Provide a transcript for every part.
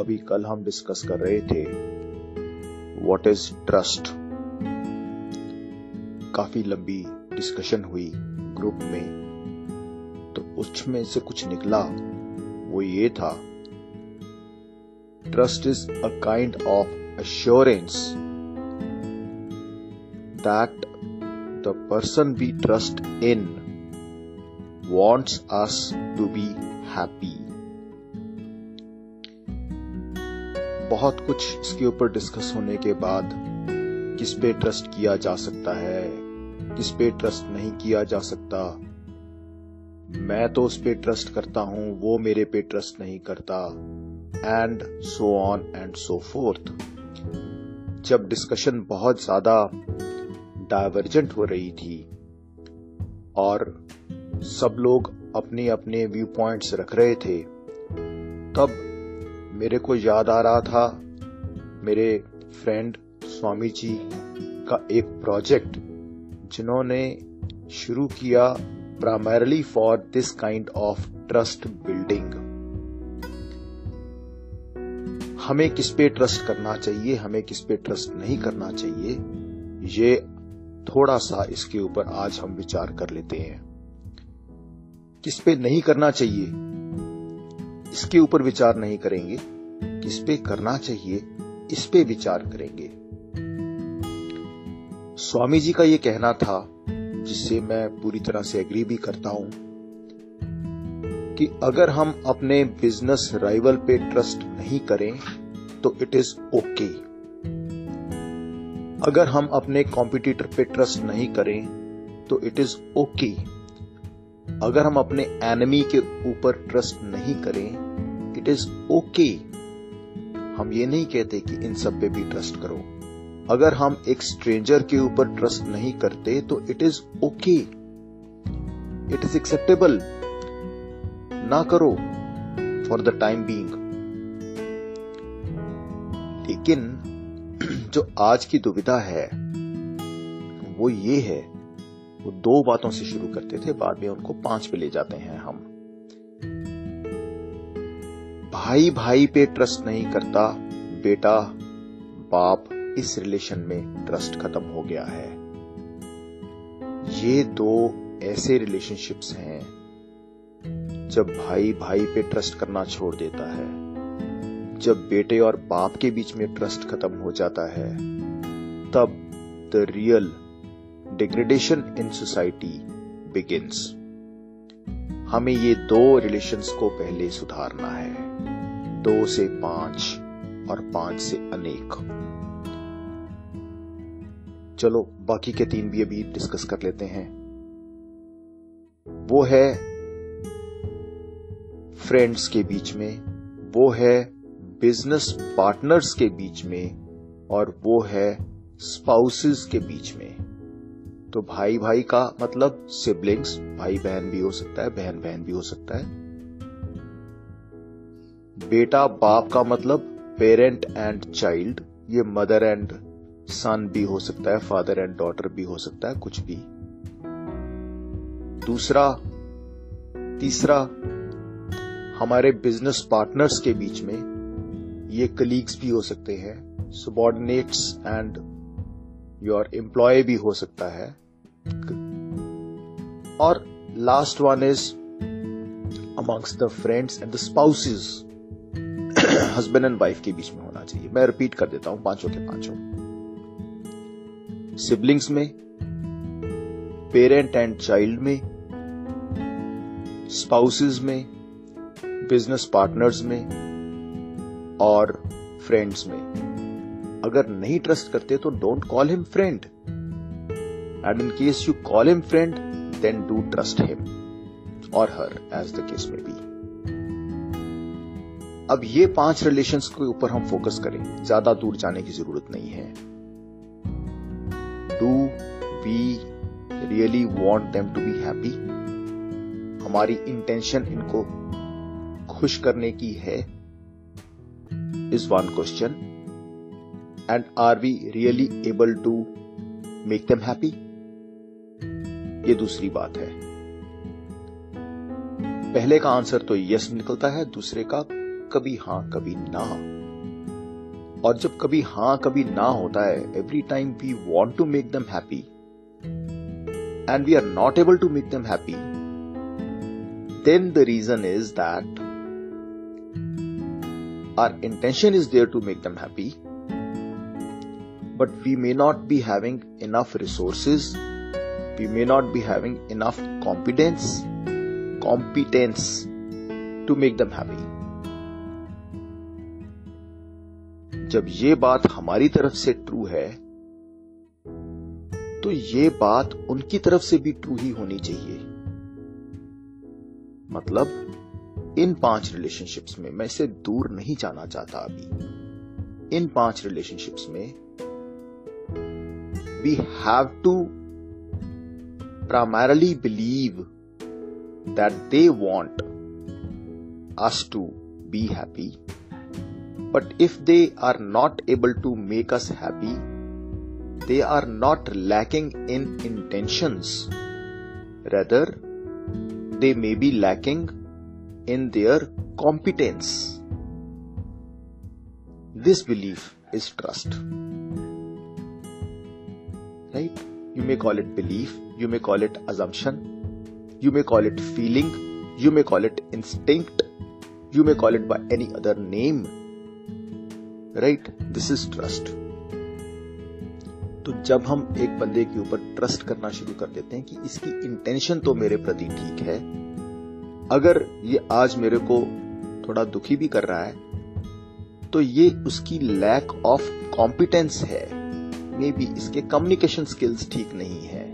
अभी कल हम डिस्कस कर रहे थे व्हाट इज़ ट्रस्ट काफ़ी लंबी डिस्कशन हुई ग्रुप में। तो उसमें से कुछ निकला, वो ये था trust is a kind of assurance that the person we trust in wants us to be happy. बहुत कुछ इसके ऊपर डिस्कस होने के बाद किस पे ट्रस्ट किया जा सकता है, किस पे ट्रस्ट नहीं किया जा सकता। मैं तो उस पे ट्रस्ट करता हूँ, वो मेरे पे ट्रस्ट नहीं करता। And so on and so forth जब डिस्कशन बहुत ज़्यादा डाइवर्जेंट हो रही थी और सब लोग अपने अपने व्यू पॉइंट्स रख रहे थे, तब मेरे को याद आ रहा था, मेरे फ्रेंड स्वामी जी का एक प्रोजेक्ट जिन्होंने शुरू किया primarily for this kind of trust building हमें किस पे ट्रस्ट करना चाहिए, हमें किस पे ट्रस्ट नहीं करना चाहिए, ये थोड़ा सा इसके ऊपर आज हम विचार कर लेते हैं। किस पे नहीं करना चाहिए इसके ऊपर विचार नहीं करेंगे। किस पे करना चाहिए, इस पे विचार करेंगे। स्वामी जी का यह कहना था, जिससे मैं पूरी तरह से एग्री भी करता हूँ, कि अगर हम अपने बिज़नेस राइवल पे ट्रस्ट नहीं करें तो इट इज़ ओके अगर हम अपने कॉम्पिटिटर पे ट्रस्ट नहीं करें तो इट इज़ ओके अगर हम अपने एनिमी के ऊपर ट्रस्ट नहीं करें इट इज़ ओके हम ये नहीं कहते कि इन सब पे भी ट्रस्ट करो। अगर हम एक स्ट्रेंजर के ऊपर ट्रस्ट नहीं करते तो it is okay it is acceptable ना करो फॉर द टाइम बीइंग लेकिन जो आज की दुविधा है, वो ये है वो दो बातों से शुरू करते थे, बाद में उनको पाँच पे ले जाते हैं हम। भाई भाई पे ट्रस्ट नहीं करता, बेटा, बाप इस रिलेशन में ट्रस्ट खत्म हो गया है। ये दो ऐसे रिलेशनशिप्स हैं, जब भाई भाई पे ट्रस्ट करना छोड़ देता है, जब बेटे और बाप के बीच में ट्रस्ट खत्म हो जाता है, तब the real degradation in society begins हमें ये दो रिलेशंस को पहले सुधारना है। दो से पाँच और पाँच से अनेक। चलो, बाकी के तीन भी अभी डिस्कस कर लेते हैं। वो है फ्रेंड्स के बीच में, वो है बिज़नेस पार्टनर्स के बीच में, और वो है स्पाउसेस के बीच में। तो भाई भाई का मतलब सिबलिंग्स भाई बहन भी हो सकता है, बहन बहन भी हो सकता है। बेटा बाप का मतलब पेरेंट एंड चाइल्ड ये मदर एंड सन भी हो सकता है फादर एंड डॉटर भी हो सकता है, कुछ भी। दूसरा, तीसरा, हमारे बिज़नेस पार्टनर्स के बीच में ये कलीग्स भी हो सकते हैं सबॉर्डिनेट्स एंड योर एम्प्लॉय भी हो सकता है। और last one is amongst the friends and the spouses husband and wife के बीच में होना चाहिए। मैं रिपीट कर देता हूँ, पाँचों के पाँचों। सिबलिंग्स में पेरेंट एंड चाइल्ड में स्पाउसेस में बिज़नेस पार्टनर्स में और फ्रेंड्स में। अगर नहीं ट्रस्ट करते तो don't call him friend and in case you call him friend then do trust him और हर एज द केस में बी अब ये पाँच रिलेशंस के ऊपर हम फोकस करें। ज़्यादा दूर जाने की ज़रूरत नहीं है। Do we really want them to be happy हमारी इंटेंशन इनको खुश करने की है। Is one question and are we really able to make them happy ये दूसरी बात है। पहले का आंसर तो यस निकलता है, दूसरे का कभी हाँ, कभी ना। और जब कभी हाँ, कभी ना होता है every time we want to make them happy and we are not able to make them happy then the reason is that our intention is there to make them happy, but we may not be having enough resources we may not be having enough competence competence to make them happy. जब ये बात हमारी तरफ़ से true है तो ये बात उनकी तरफ़ से भी ट्रू ही होनी चाहिए। मतलब इन पाँच रिलेशनशिप्स में मैं इसे दूर नहीं जाना चाहता अभी। इन पाँच रिलेशनशिप्स में we have to primarily believe that they want us to be happy. But if they are not able to make us happy, they are not lacking in intentions. Rather, they may be lacking in their competence. This belief is trust. Right? You may call it belief you may call it assumption you may call it feeling you may call it instinct you may call it by any other name right this is trust तो जब हम एक बंदे के ऊपर trust करना शुरू कर देते हैं कि इसकी इंटेंशन तो मेरे प्रति ठीक है, अगर ये आज मेरे को थोड़ा दुखी भी कर रहा है तो ये उसकी लैक ऑफ़ कॉम्पिटेंस है। मे बी इसके कम्युनिकेशन स्किल्स ठीक नहीं है।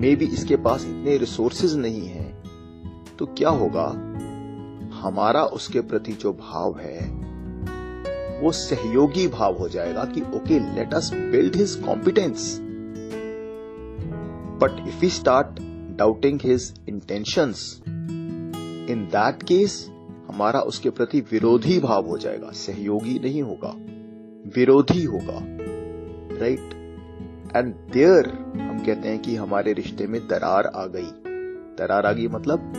मे बी इसके पास इतने रिसोर्सेज नहीं है। तो क्या होगा? हमारा उसके प्रति जो भाव है, वो सहयोगी भाव हो जाएगा कि okay let us build his competence but if you start doubting his intentions in that case हमारा उसके प्रति विरोधी भाव हो जाएगा। सहयोगी नहीं होगा, विरोधी होगा। राइट एंड देयर हम कहते हैं कि हमारे रिश्ते में दरार आ गई। दरार आ गई मतलब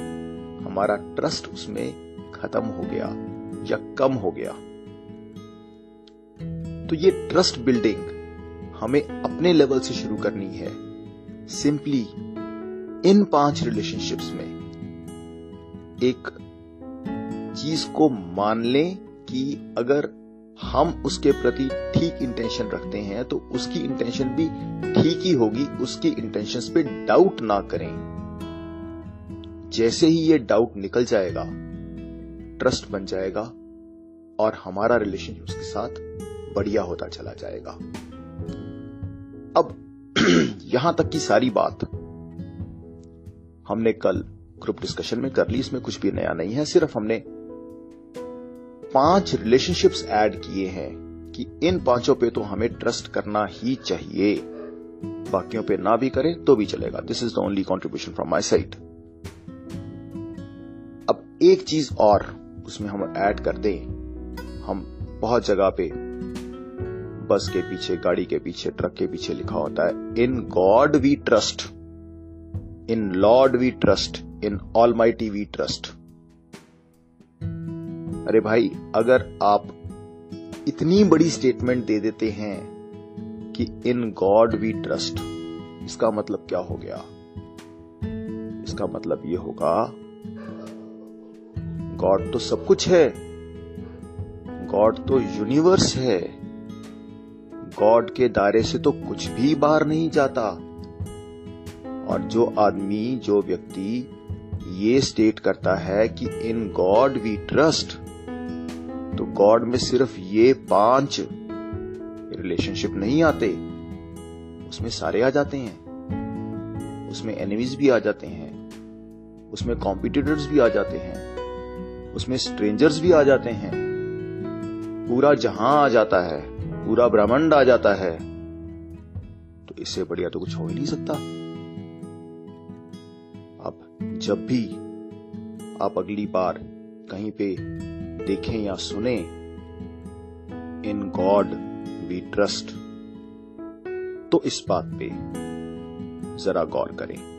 हमारा ट्रस्ट उसमें खत्म हो गया या कम हो गया। तो ये ट्रस्ट बिल्डिंग हमें अपने लेवल से शुरू करनी है। सिंपली इन पाँच रिलेशनशिप्स में एक चीज़ को मान लें कि अगर हम उसके प्रति ठीक इंटेंशन रखते हैं तो उसकी इंटेंशन भी ठीक ही होगी, उसकी इंटेंशन पे डाउट ना करें। जैसे ही ये डाउट निकल जाएगा ट्रस्ट बन जाएगा और हमारा रिलेशन उसके साथ बढ़िया होता चला जाएगा। अब यहाँ तक की सारी बात हमने कल ग्रुप डिस्कशन में कर ली, इसमें कुछ भी नया नहीं है, सिर्फ़ हमने पाँच रिलेशनशिप्स ऐड किए हैं कि इन पाँचों पे तो हमें ट्रस्ट करना ही चाहिए। बाकियों पे ना भी करें तो भी चलेगा। This is the only contribution from my side अब एक चीज़ और उसमें हम ऐड कर दें। हम बहुत जगह पे बस के पीछे, गाड़ी के पीछे ट्रक के पीछे लिखा होता है in God we trust in Lord we trust in almighty we trust अरे भाई, अगर आप इतनी बड़ी स्टेटमेंट दे देते हैं कि इन गॉड वी ट्रस्ट इसका मतलब क्या हो गया? इसका मतलब ये होगा गॉड तो सब कुछ है गॉड तो यूनिवर्स है गॉड के दायरे से तो कुछ भी बाहर नहीं जाता। और जो आदमी, जो व्यक्ति ये स्टेट करता है कि in God we trust God में सिर्फ़ ये पाँच रिलेशनशिप नहीं आते, उसमें सारे आ जाते हैं, उसमें एनिमीज भी आ जाते हैं, उसमें कॉम्पिटिटर्स भी आ जाते हैं, उसमें स्ट्रेंजर्स भी आ जाते हैं। पूरा जहाँ आ जाता है, पूरा ब्रह्मांड आ जाता है तो इससे बढ़िया तो कुछ हो ही नहीं सकता। अब जब भी, आप अगली बार कहीं पे देखें या सुने इन गॉड वी ट्रस्ट तो इस बात पे जरा गौर करें।